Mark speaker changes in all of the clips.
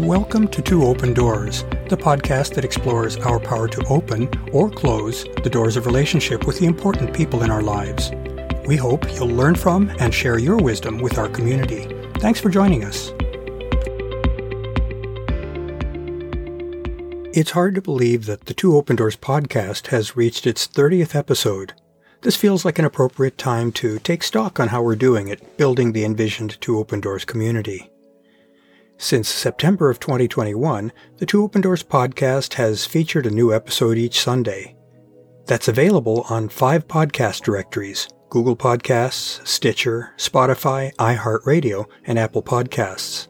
Speaker 1: Welcome to Two Open Doors, the podcast that explores our power to open or close the doors of relationship with the important people in our lives. We hope you'll learn from and share your wisdom with our community. Thanks for joining us. It's hard to believe that the Two Open Doors podcast has reached its 30th episode. This feels like an appropriate time to take stock on how we're doing at building the envisioned Two Open Doors community. Since September of 2021, the Two Open Doors podcast has featured a new episode each Sunday. That's available on five podcast directories Google Podcasts, Stitcher, Spotify, iHeartRadio, and Apple Podcasts.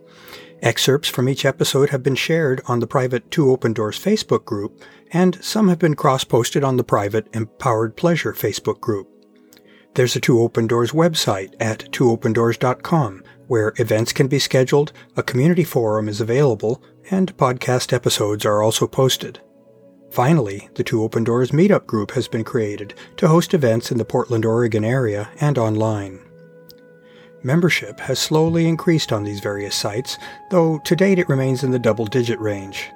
Speaker 1: Excerpts from each episode have been shared on the private Two Open Doors Facebook group, and some have been cross posted on the private Empowered Pleasure Facebook group. There's a Two Open Doors website at twoopendoors.com where events can be scheduled, a community forum is available, and podcast episodes are also posted. Finally, the Two Open Doors Meetup group has been created to host events in the Portland, Oregon area and online. Membership has slowly increased on these various sites, though to date it remains in the double digit range.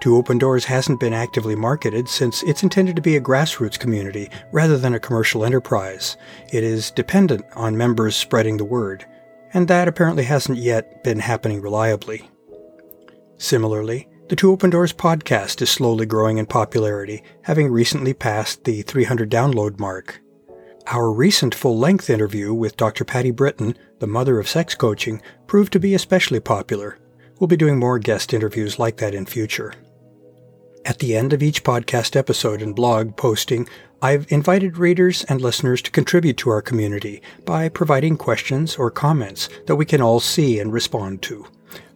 Speaker 1: Two Open Doors hasn't been actively marketed since it's intended to be a grassroots community rather than a commercial enterprise. It is dependent on members spreading the word, and that apparently hasn't yet been happening reliably. Similarly, the Two Open Doors podcast is slowly growing in popularity, having recently passed the 300 download mark. Our recent full length interview with Dr. Patty Britton, the mother of sex coaching, proved to be especially popular. We'll be doing more guest interviews like that in future. At the end of each podcast episode and blog posting, I've invited readers and listeners to contribute to our community by providing questions or comments that we can all see and respond to.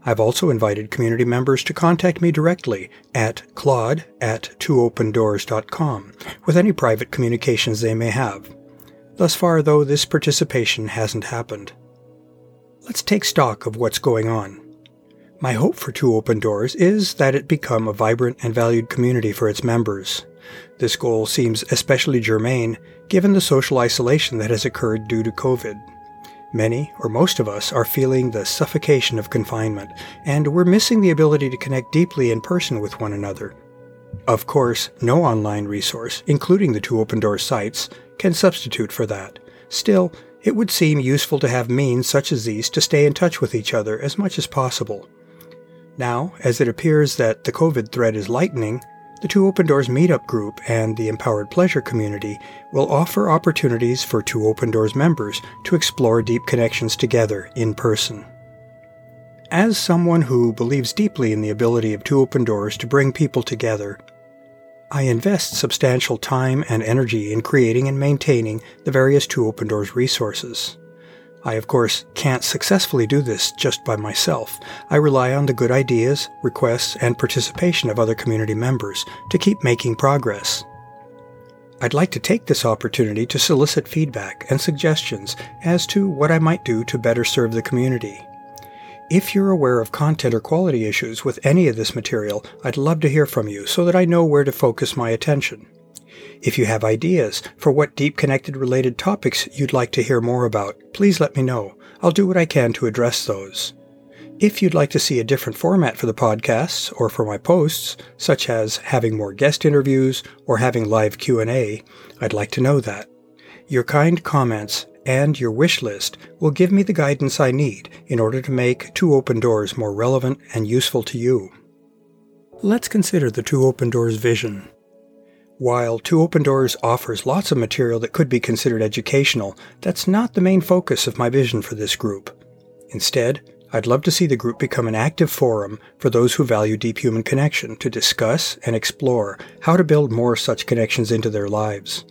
Speaker 1: I've also invited community members to contact me directly at claude at twoopendoors.com with any private communications they may have. Thus far, though, this participation hasn't happened. Let's take stock of what's going on. My hope for Two Open Doors is that it become a vibrant and valued community for its members. This goal seems especially germane given the social isolation that has occurred due to COVID. Many, or most of us, are feeling the suffocation of confinement, and we're missing the ability to connect deeply in person with one another. Of course, no online resource, including the two open door sites, can substitute for that. Still, it would seem useful to have means such as these to stay in touch with each other as much as possible. Now, as it appears that the COVID threat is lightening, the Two Open Doors Meetup group and the Empowered Pleasure community will offer opportunities for Two Open Doors members to explore deep connections together in person. As someone who believes deeply in the ability of Two Open Doors to bring people together, I invest substantial time and energy in creating and maintaining the various Two Open Doors resources. I, of course, can't successfully do this just by myself. I rely on the good ideas, requests, and participation of other community members to keep making progress. I'd like to take this opportunity to solicit feedback and suggestions as to what I might do to better serve the community. If you're aware of content or quality issues with any of this material, I'd love to hear from you so that I know where to focus my attention. If you have ideas for what deep connected related topics you'd like to hear more about, please let me know. I'll do what I can to address those. If you'd like to see a different format for the podcasts or for my posts, such as having more guest interviews or having live Q&A, I'd like to know that. Your kind comments and your wish list will give me the guidance I need in order to make Two Open Doors more relevant and useful to you. Let's consider the Two Open Doors vision. While Two Open Doors offers lots of material that could be considered educational, that's not the main focus of my vision for this group. Instead, I'd love to see the group become an active forum for those who value deep human connection to discuss and explore how to build more such connections into their lives.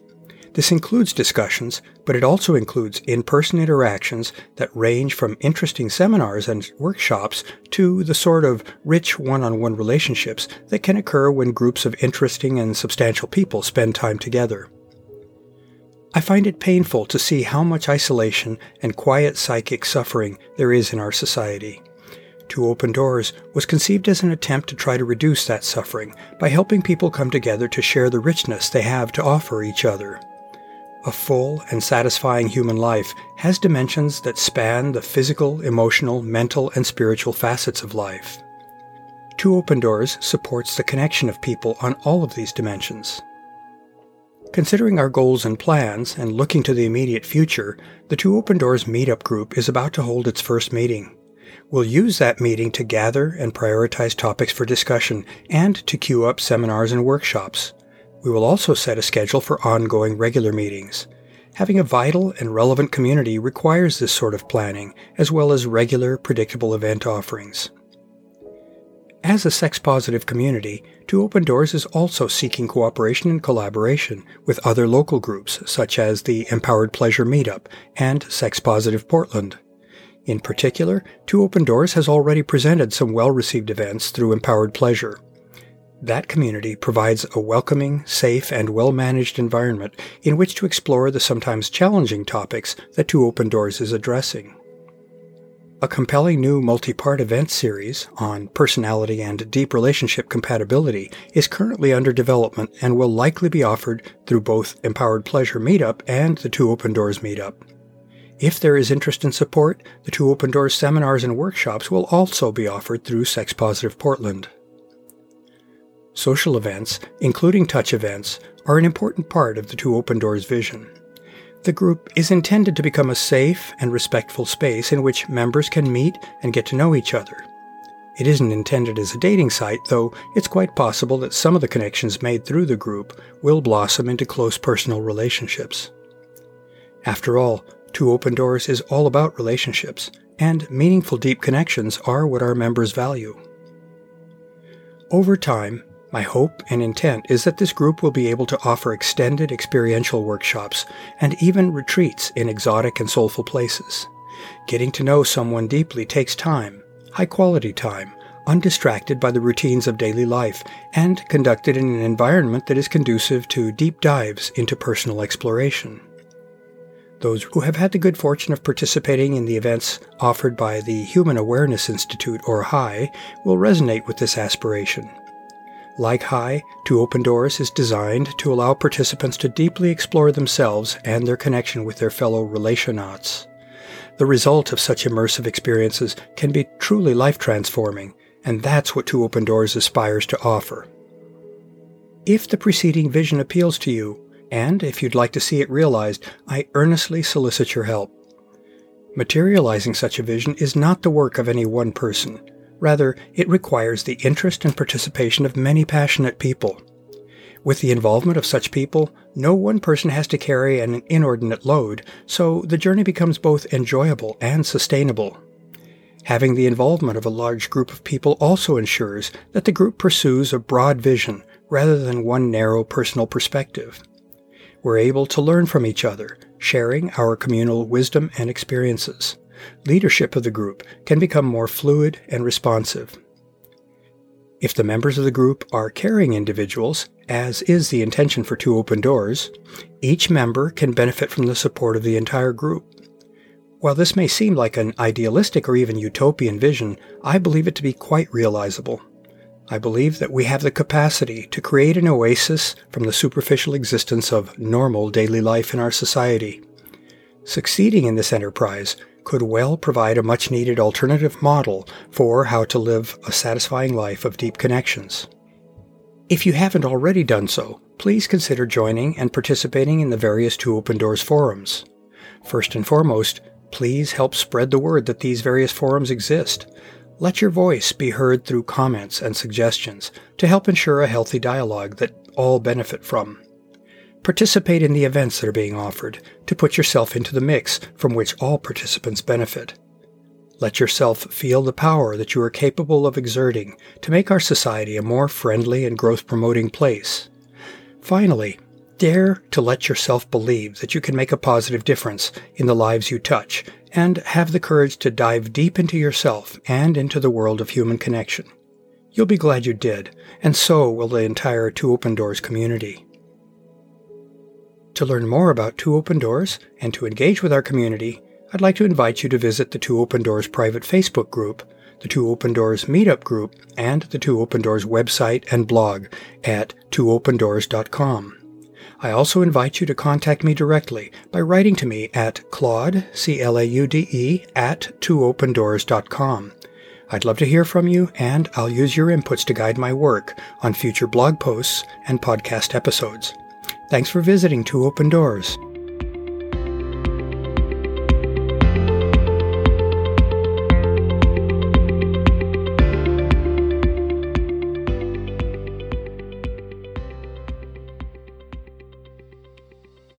Speaker 1: This includes discussions, but it also includes in person interactions that range from interesting seminars and workshops to the sort of rich one on one relationships that can occur when groups of interesting and substantial people spend time together. I find it painful to see how much isolation and quiet psychic suffering there is in our society. Two Open Doors was conceived as an attempt to try to reduce that suffering by helping people come together to share the richness they have to offer each other. A full and satisfying human life has dimensions that span the physical, emotional, mental, and spiritual facets of life. Two Open Doors supports the connection of people on all of these dimensions. Considering our goals and plans and looking to the immediate future, the Two Open Doors Meetup Group is about to hold its first meeting. We'll use that meeting to gather and prioritize topics for discussion and to queue up seminars and workshops. We will also set a schedule for ongoing regular meetings. Having a vital and relevant community requires this sort of planning, as well as regular, predictable event offerings. As a sex positive community, Two Open Doors is also seeking cooperation and collaboration with other local groups such as the Empowered Pleasure Meetup and Sex Positive Portland. In particular, Two Open Doors has already presented some well received events through Empowered Pleasure. That community provides a welcoming, safe, and well managed environment in which to explore the sometimes challenging topics that Two Open Doors is addressing. A compelling new multi part event series on personality and deep relationship compatibility is currently under development and will likely be offered through both Empowered Pleasure Meetup and the Two Open Doors Meetup. If there is interest and support, the Two Open Doors seminars and workshops will also be offered through Sex Positive Portland. Social events, including touch events, are an important part of the Two Open Doors vision. The group is intended to become a safe and respectful space in which members can meet and get to know each other. It isn't intended as a dating site, though it's quite possible that some of the connections made through the group will blossom into close personal relationships. After all, Two Open Doors is all about relationships, and meaningful deep connections are what our members value. Over time, my hope and intent is that this group will be able to offer extended experiential workshops and even retreats in exotic and soulful places. Getting to know someone deeply takes time, high quality time, undistracted by the routines of daily life, and conducted in an environment that is conducive to deep dives into personal exploration. Those who have had the good fortune of participating in the events offered by the Human Awareness Institute, or HAI, will resonate with this aspiration. Like HAI, Two Open Doors is designed to allow participants to deeply explore themselves and their connection with their fellow relationauts. The result of such immersive experiences can be truly life transforming, and that's what Two Open Doors aspires to offer. If the preceding vision appeals to you, and if you'd like to see it realized, I earnestly solicit your help. Materializing such a vision is not the work of any one person. Rather, it requires the interest and participation of many passionate people. With the involvement of such people, no one person has to carry an inordinate load, so the journey becomes both enjoyable and sustainable. Having the involvement of a large group of people also ensures that the group pursues a broad vision rather than one narrow personal perspective. We're able to learn from each other, sharing our communal wisdom and experiences leadership of the group can become more fluid and responsive. If the members of the group are caring individuals, as is the intention for Two Open Doors, each member can benefit from the support of the entire group. While this may seem like an idealistic or even utopian vision, I believe it to be quite realizable. I believe that we have the capacity to create an oasis from the superficial existence of normal daily life in our society. Succeeding in this enterprise could well provide a much needed alternative model for how to live a satisfying life of deep connections. If you haven't already done so, please consider joining and participating in the various Two Open Doors forums. First and foremost, please help spread the word that these various forums exist. Let your voice be heard through comments and suggestions to help ensure a healthy dialogue that all benefit from. Participate in the events that are being offered to put yourself into the mix from which all participants benefit. Let yourself feel the power that you are capable of exerting to make our society a more friendly and growth promoting place. Finally, dare to let yourself believe that you can make a positive difference in the lives you touch and have the courage to dive deep into yourself and into the world of human connection. You'll be glad you did, and so will the entire Two Open Doors community. To learn more about Two Open Doors and to engage with our community, I'd like to invite you to visit the Two Open Doors private Facebook group, the Two Open Doors Meetup group, and the Two Open Doors website and blog at twoopendoors.com. I also invite you to contact me directly by writing to me at claude, C-L-A-U-D-E, at twoopendoors.com. I'd love to hear from you, and I'll use your inputs to guide my work on future blog posts and podcast episodes. Thanks for visiting Two Open Doors.